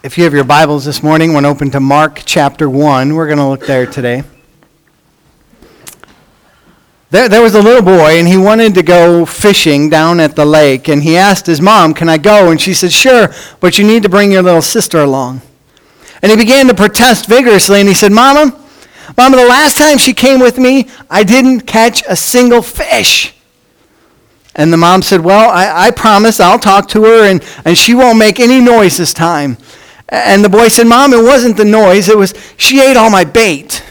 If you have your Bibles this morning, we're open to Mark chapter 1. We're going to look there today. There, there was a little boy, and he wanted to go fishing down at the lake. And he asked his mom, Can I go? And she said, Sure, but you need to bring your little sister along. And he began to protest vigorously, and he said, Mama, Mama, the last time she came with me, I didn't catch a single fish. And the mom said, Well, I, I promise I'll talk to her, and, and she won't make any noise this time. And the boy said, Mom, it wasn't the noise, it was she ate all my bait.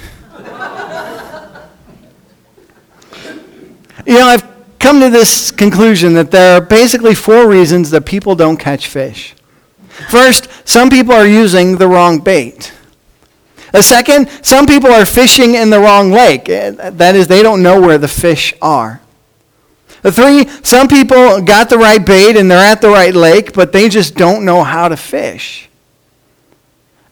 you know, I've come to this conclusion that there are basically four reasons that people don't catch fish. First, some people are using the wrong bait. A second, some people are fishing in the wrong lake. Eh, that is, they don't know where the fish are. The three, some people got the right bait and they're at the right lake, but they just don't know how to fish.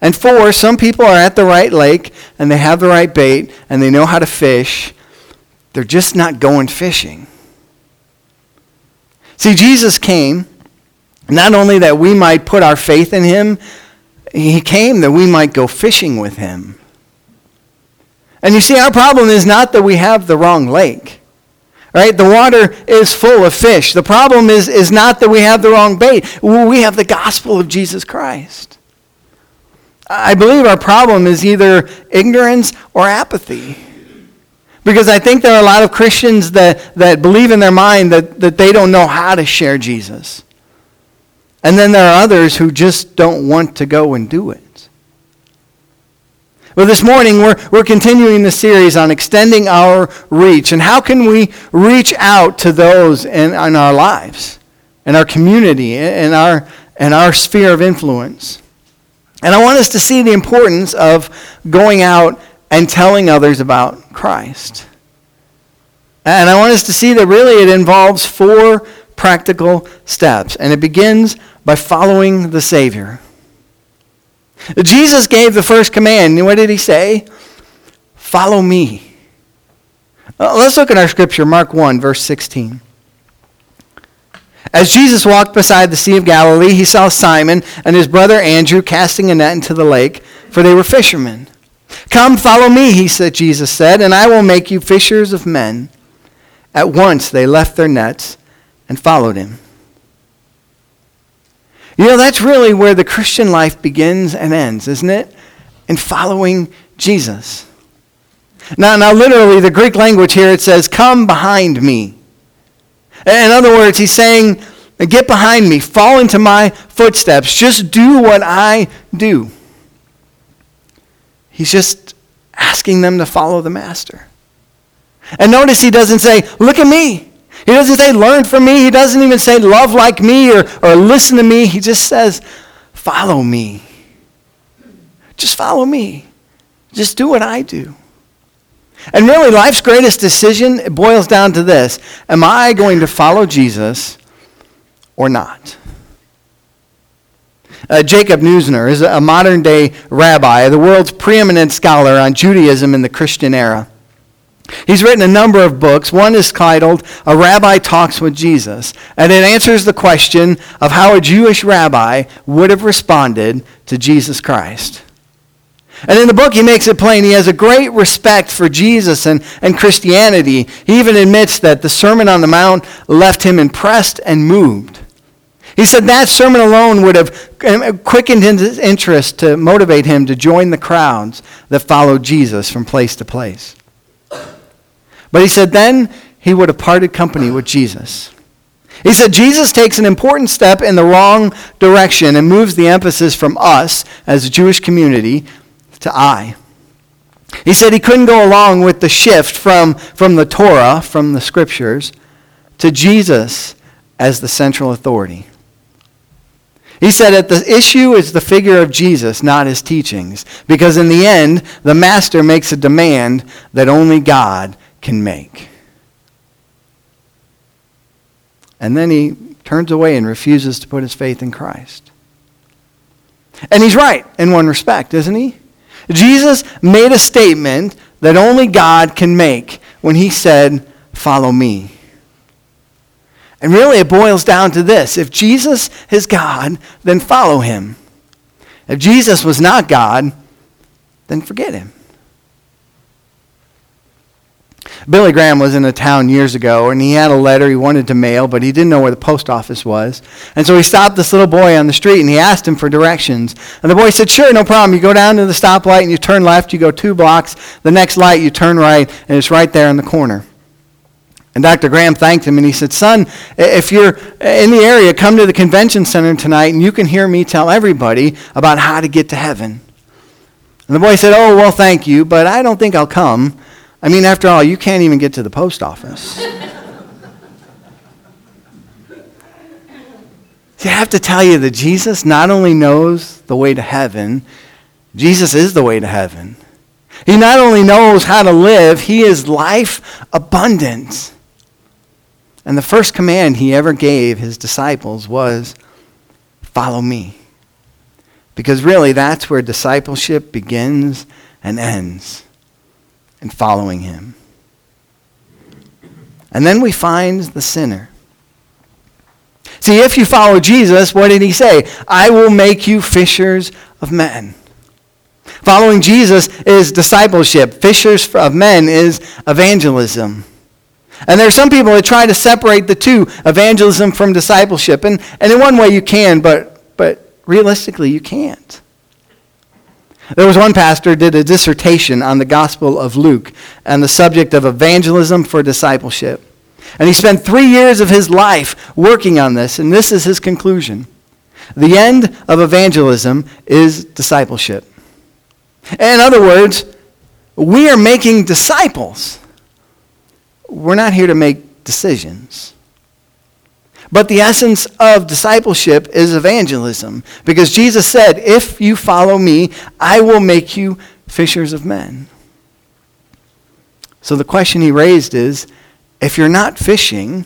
And four, some people are at the right lake and they have the right bait and they know how to fish. They're just not going fishing. See, Jesus came not only that we might put our faith in him, he came that we might go fishing with him. And you see, our problem is not that we have the wrong lake. Right? The water is full of fish. The problem is, is not that we have the wrong bait. We have the gospel of Jesus Christ. I believe our problem is either ignorance or apathy. Because I think there are a lot of Christians that, that believe in their mind that, that they don't know how to share Jesus. And then there are others who just don't want to go and do it. Well, this morning we're, we're continuing the series on extending our reach. And how can we reach out to those in, in our lives, in our community, in our, in our sphere of influence? And I want us to see the importance of going out and telling others about Christ. And I want us to see that really it involves four practical steps. And it begins by following the Savior. Jesus gave the first command. What did he say? Follow me. Let's look at our scripture, Mark 1, verse 16. As Jesus walked beside the Sea of Galilee, he saw Simon and his brother Andrew casting a net into the lake, for they were fishermen. Come, follow me, he said, Jesus said, and I will make you fishers of men. At once they left their nets and followed him. You know, that's really where the Christian life begins and ends, isn't it? In following Jesus. Now, now literally, the Greek language here, it says, Come behind me. Eh, in other words, he's saying, Get behind me, fall into my footsteps, just do what I do. He's just asking them to follow the master. And notice he doesn't say, Look at me. He doesn't say, Learn from me. He doesn't even say, Love like me or, or listen to me. He just says, Follow me. Just follow me. Just do what I do. And really, life's greatest decision boils down to this Am I going to follow Jesus or not? Uh, Jacob Neusner is a modern day rabbi, the world's preeminent scholar on Judaism in the Christian era. He's written a number of books. One is titled A Rabbi Talks with Jesus, and it answers the question of how a Jewish rabbi would have responded to Jesus Christ. And in the book, he makes it plain he has a great respect for Jesus and, and Christianity. He even admits that the Sermon on the Mount left him impressed and moved. He said that sermon alone would have um, quickened his interest to motivate him to join the crowds that followed Jesus from place to place. But he said then he would have parted company with Jesus. He said Jesus takes an important step in the wrong direction and moves the emphasis from us as a Jewish community to. He said he couldn't go along with the shift from, from the Torah, from the scriptures, to Jesus as the central authority. He said that the issue is the figure of Jesus, not his teachings, because in the end, the master makes a demand that only God can make. And then he turns away and refuses to put his faith in Christ. And he's right in one respect, isn't he? Jesus made a statement that only God can make when he said, Follow me. And really, it boils down to this if Jesus is God, then follow him. If Jesus was not God, then forget him. Billy Graham was in a town years ago, and he had a letter he wanted to mail, but he didn't know where the post office was. And so he stopped this little boy on the street, and he asked him for directions. And the boy said, Sure, no problem. You go down to the stoplight, and you turn left. You go two blocks. The next light, you turn right, and it's right there in the corner. And Dr. Graham thanked him, and he said, Son, if you're in the area, come to the convention center tonight, and you can hear me tell everybody about how to get to heaven. And the boy said, Oh, well, thank you, but I don't think I'll come. I mean, after all, you can't even get to the post office. I have to tell you that Jesus not only knows the way to heaven, Jesus is the way to heaven. He not only knows how to live, he is life abundant. And the first command he ever gave his disciples was follow me. Because really, that's where discipleship begins and ends and following him. And then we find the sinner. See, if you follow Jesus, what did he say? I will make you fishers of men. Following Jesus is discipleship. Fishers of men is evangelism. And there are some people that try to separate the two, evangelism from discipleship. And, and in one way you can, but, but realistically you can't. There was one pastor did a dissertation on the Gospel of Luke and the subject of evangelism for discipleship. And he spent three years of his life working on this, and this is his conclusion. The end of evangelism is discipleship. In other words, we are making disciples. We're not here to make decisions. But the essence of discipleship is evangelism. Because Jesus said, If you follow me, I will make you fishers of men. So the question he raised is if you're not fishing,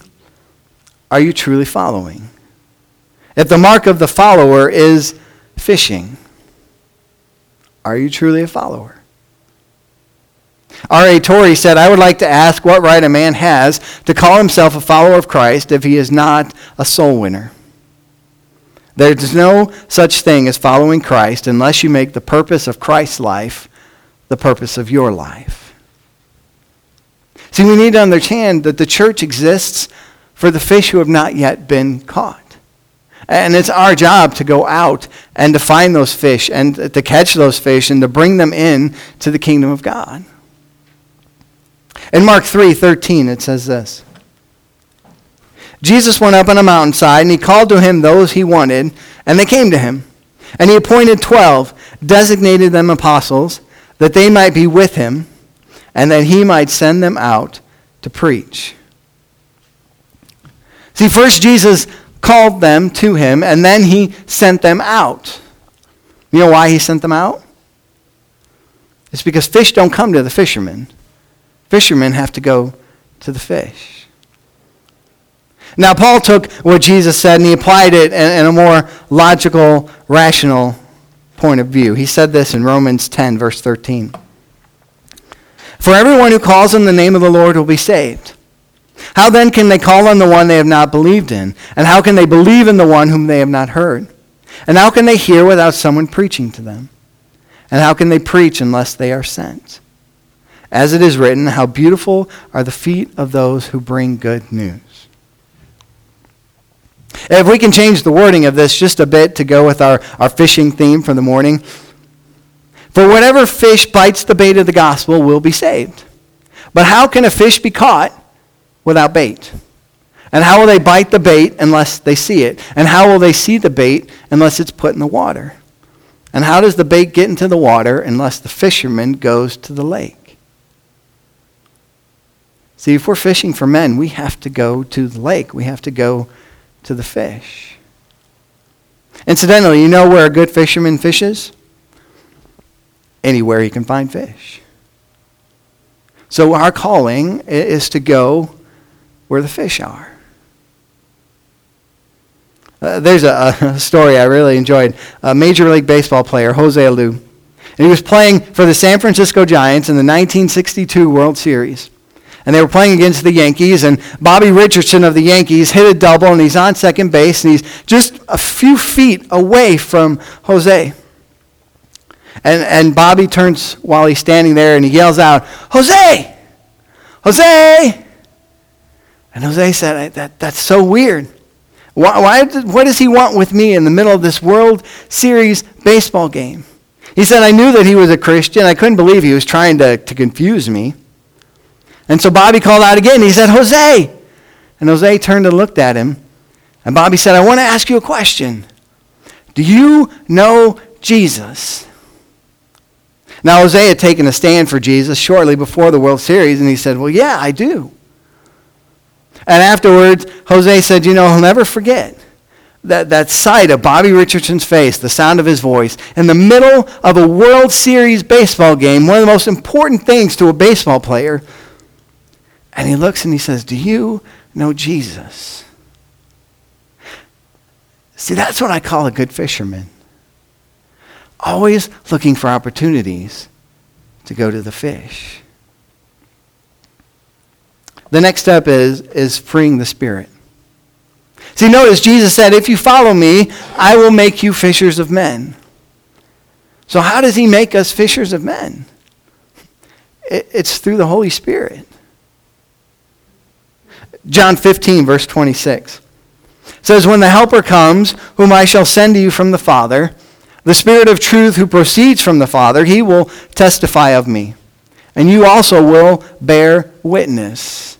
are you truly following? If the mark of the follower is fishing, are you truly a follower? R.A. Torrey said, I would like to ask what right a man has to call himself a follower of Christ if he is not a soul winner. There is no such thing as following Christ unless you make the purpose of Christ's life the purpose of your life. See, we need to understand that the church exists for the fish who have not yet been caught. And it's our job to go out and to find those fish and to catch those fish and to bring them in to the kingdom of God. In Mark 3:13 it says this. Jesus went up on a mountainside and he called to him those he wanted, and they came to him. And he appointed 12, designated them apostles, that they might be with him, and that he might send them out to preach. See, first Jesus called them to him, and then he sent them out. You know why he sent them out? It's because fish don't come to the fishermen. Fishermen have to go to the fish. Now, Paul took what Jesus said and he applied it in, a more logical, rational point of view. He said this in Romans 10, verse 13. For everyone who calls on the name of the Lord will be saved. How then can they call on the one they have not believed in? And how can they believe in the one whom they have not heard? And how can they hear without someone preaching to them? And how can they preach unless they are sent? As it is written, how beautiful are the feet of those who bring good news. If we can change the wording of this just a bit to go with our, our fishing theme for the morning, for whatever fish bites the bait of the gospel will be saved. But how can a fish be caught without bait? And how will they bite the bait unless they see it? And how will they see the bait unless it's put in the water? And how does the bait get into the water unless the fisherman goes to the lake? See, if we're fishing for men, we have to go to the lake. We have to go to the fish. Incidentally, you know where a good fisherman fishes? Anywhere he can find fish. So our calling is to go where the fish are. Uh, there's a, a, story I really enjoyed. A Major League Baseball player, Jose Alou, and he was playing for the San Francisco Giants in the 1962 World Series and they were playing against the Yankees, and Bobby Richardson of the Yankees hit a double, and he's on second base, and he's just a few feet away from Jose. And, and Bobby turns while he's standing there and he yells out, Jose! Jose! And Jose said, that, That's so weird. Why, why, what does he want with me in the middle of this World Series baseball game? He said, I knew that he was a Christian. I couldn't believe he was trying to, to confuse me. And so Bobby called out again. He said, Jose! And Jose turned and looked at him. And Bobby said, I want to ask you a question. Do you know Jesus? Now, Jose had taken a stand for Jesus shortly before the World Series, and he said, Well, yeah, I do. And afterwards, Jose said, You know, he'll never forget that, that sight of Bobby Richardson's face, the sound of his voice, in the middle of a World Series baseball game, one of the most important things to a baseball player. And he looks and he says, Do you know Jesus? See, that's what I call a good fisherman. Always looking for opportunities to go to the fish. The next step is, is freeing the Spirit. See, notice Jesus said, If you follow me, I will make you fishers of men. So, how does he make us fishers of men? It's through the Holy Spirit. John 15, verse 26 says, When the Helper comes, whom I shall send to you from the Father, the Spirit of truth who proceeds from the Father, he will testify of me. And you also will bear witness,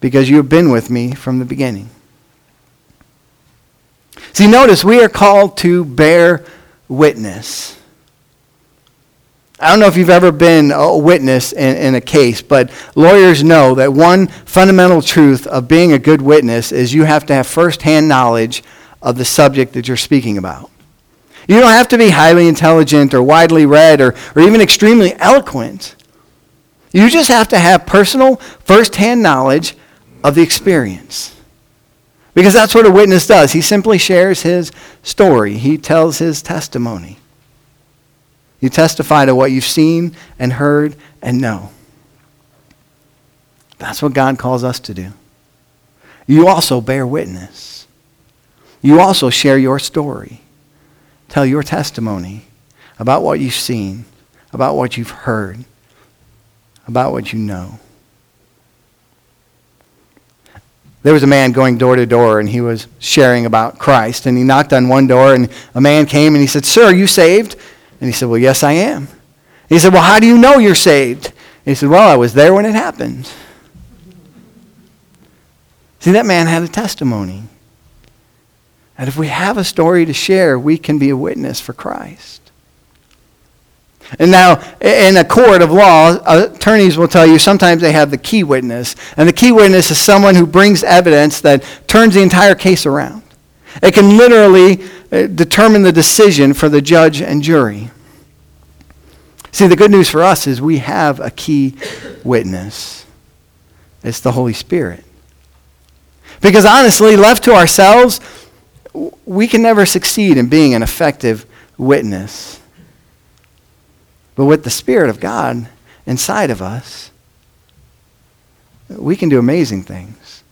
because you have been with me from the beginning. See, notice we are called to bear witness. I don't know if you've ever been a witness in, in, a case, but lawyers know that one fundamental truth of being a good witness is you have to have firsthand knowledge of the subject that you're speaking about. You don't have to be highly intelligent or widely read or, or even extremely eloquent. You just have to have personal, firsthand knowledge of the experience. Because that's what a witness does. He simply shares his story, he tells his testimony. You testify to what you've seen and heard and know. That's what God calls us to do. You also bear witness. You also share your story. Tell your testimony about what you've seen, about what you've heard, about what you know. There was a man going door to door and he was sharing about Christ. And he knocked on one door and a man came and he said, Sir, you saved? And he said, Well, yes, I am. He said, Well, how do you know you're saved? And he said, Well, I was there when it happened. See, that man had a testimony. And if we have a story to share, we can be a witness for Christ. And now, in a court of law, attorneys will tell you sometimes they have the key witness. And the key witness is someone who brings evidence that turns the entire case around. It can literally uh, Uh, determine the decision for the judge and jury. See, the good news for us is we have a key witness. It's the Holy Spirit. Because honestly, left to ourselves, we can never succeed in being an effective witness. But with the Spirit of God inside of us, we can do amazing things.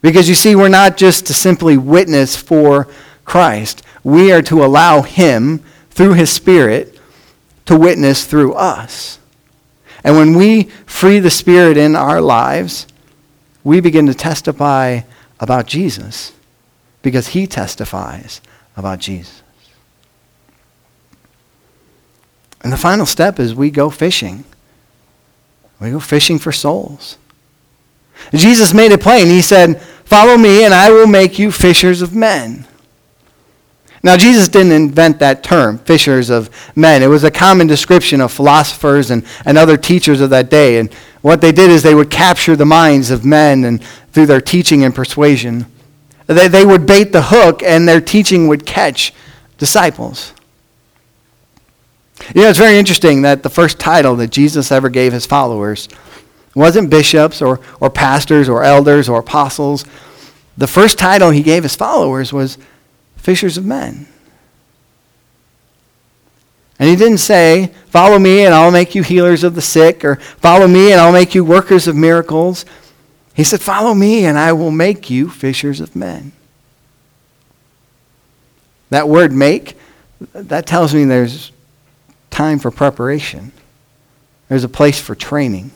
Because you see, we're not just to simply witness for Christ, we are to allow Him, through His Spirit, to witness through us. And when we free the Spirit in our lives, we begin to testify about Jesus because he testifies about Jesus. And the final step is we go fishing. We go fishing for souls. Jesus made it plain. He said, Follow me, and I will make you fishers of men. Now, Jesus didn't invent that term, fishers of men. It was a common description of philosophers and, and other teachers of that day. And what they did is they would capture the minds of men and through their teaching and persuasion. They, they would bait the hook, and their teaching would catch disciples. You know, it's very interesting that the first title that Jesus ever gave his followers wasn't bishops or, or pastors or elders or apostles. The first title he gave his followers was fishers of men. And he didn't say, Follow me and I'll make you healers of the sick, or Follow me and I'll make you workers of miracles. He said, Follow me and I will make you fishers of men. That word make, that tells me there's time for preparation. There's a place for training.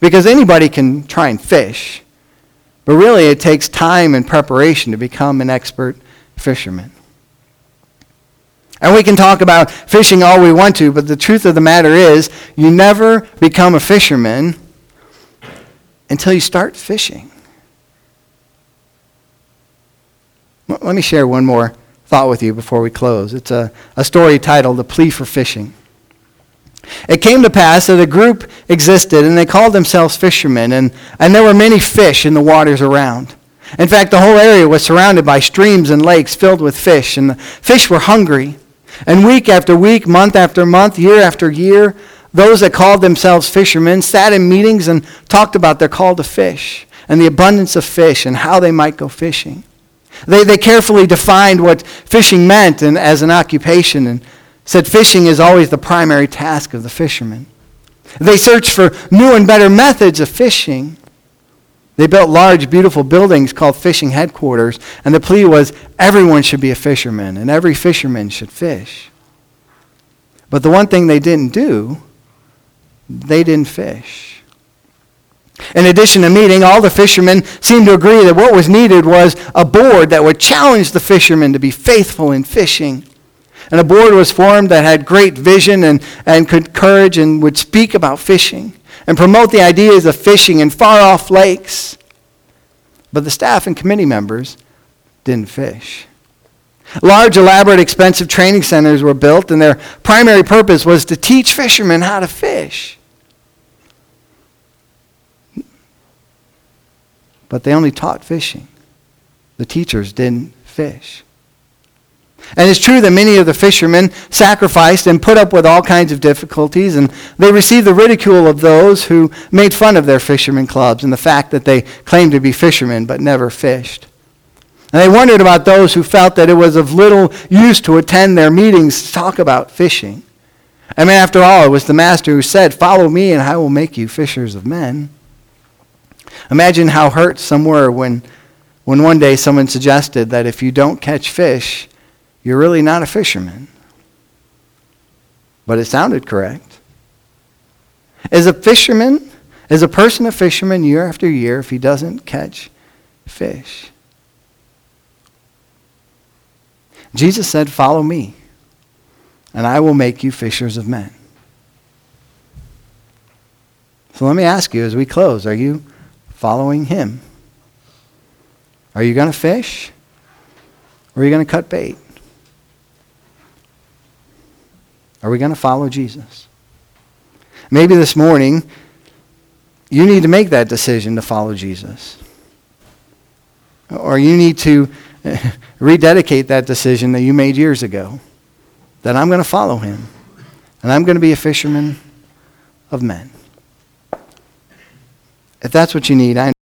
Because anybody can try and fish, but really it takes time and preparation to become an expert fisherman. And we can talk about fishing all we want to, but the truth of the matter is, you never become a fisherman until you start fishing. Let me share one more thought with you before we close. It's a, a story titled The Plea for Fishing. It came to pass that a group existed, and they called themselves fishermen, and, and there were many fish in the waters around. In fact, the whole area was surrounded by streams and lakes filled with fish, and the fish were hungry. And week after week, month after month, year after year, those that called themselves fishermen sat in meetings and talked about their call to fish and the abundance of fish and how they might go fishing. They, they carefully defined what fishing meant and, as an occupation and said fishing is always the primary task of the fisherman. They searched for new and better methods of fishing. They built large, beautiful buildings called fishing headquarters, and the plea was everyone should be a fisherman, and every fisherman should fish. But the one thing they didn't do, they didn't fish. In addition to meeting, all the fishermen seemed to agree that what was needed was a board that would challenge the fishermen to be faithful in fishing. And a board was formed that had great vision and, and could courage and would speak about fishing and promote the ideas of fishing in far off lakes. But the staff and committee members didn't fish. Large, elaborate, expensive training centers were built, and their primary purpose was to teach fishermen how to fish. But they only taught fishing. The teachers didn't fish. And it's true that many of the fishermen sacrificed and put up with all kinds of difficulties, and they received the ridicule of those who made fun of their fishermen clubs and the fact that they claimed to be fishermen but never fished. And they wondered about those who felt that it was of little use to attend their meetings to talk about fishing. I mean, after all, it was the Master who said, Follow me, and I will make you fishers of men. Imagine how hurt some were when, when one day someone suggested that if you don't catch fish, you're really not a fisherman. But it sounded correct. As a fisherman, as a person a fisherman year after year if he doesn't catch fish? Jesus said, Follow me, and I will make you fishers of men. So let me ask you as we close are you following him? Are you going to fish? Or are you going to cut bait? Are we going to follow Jesus? Maybe this morning you need to make that decision to follow Jesus. Or you need to rededicate that decision that you made years ago that I'm going to follow him and I'm going to be a fisherman of men. If that's what you need, I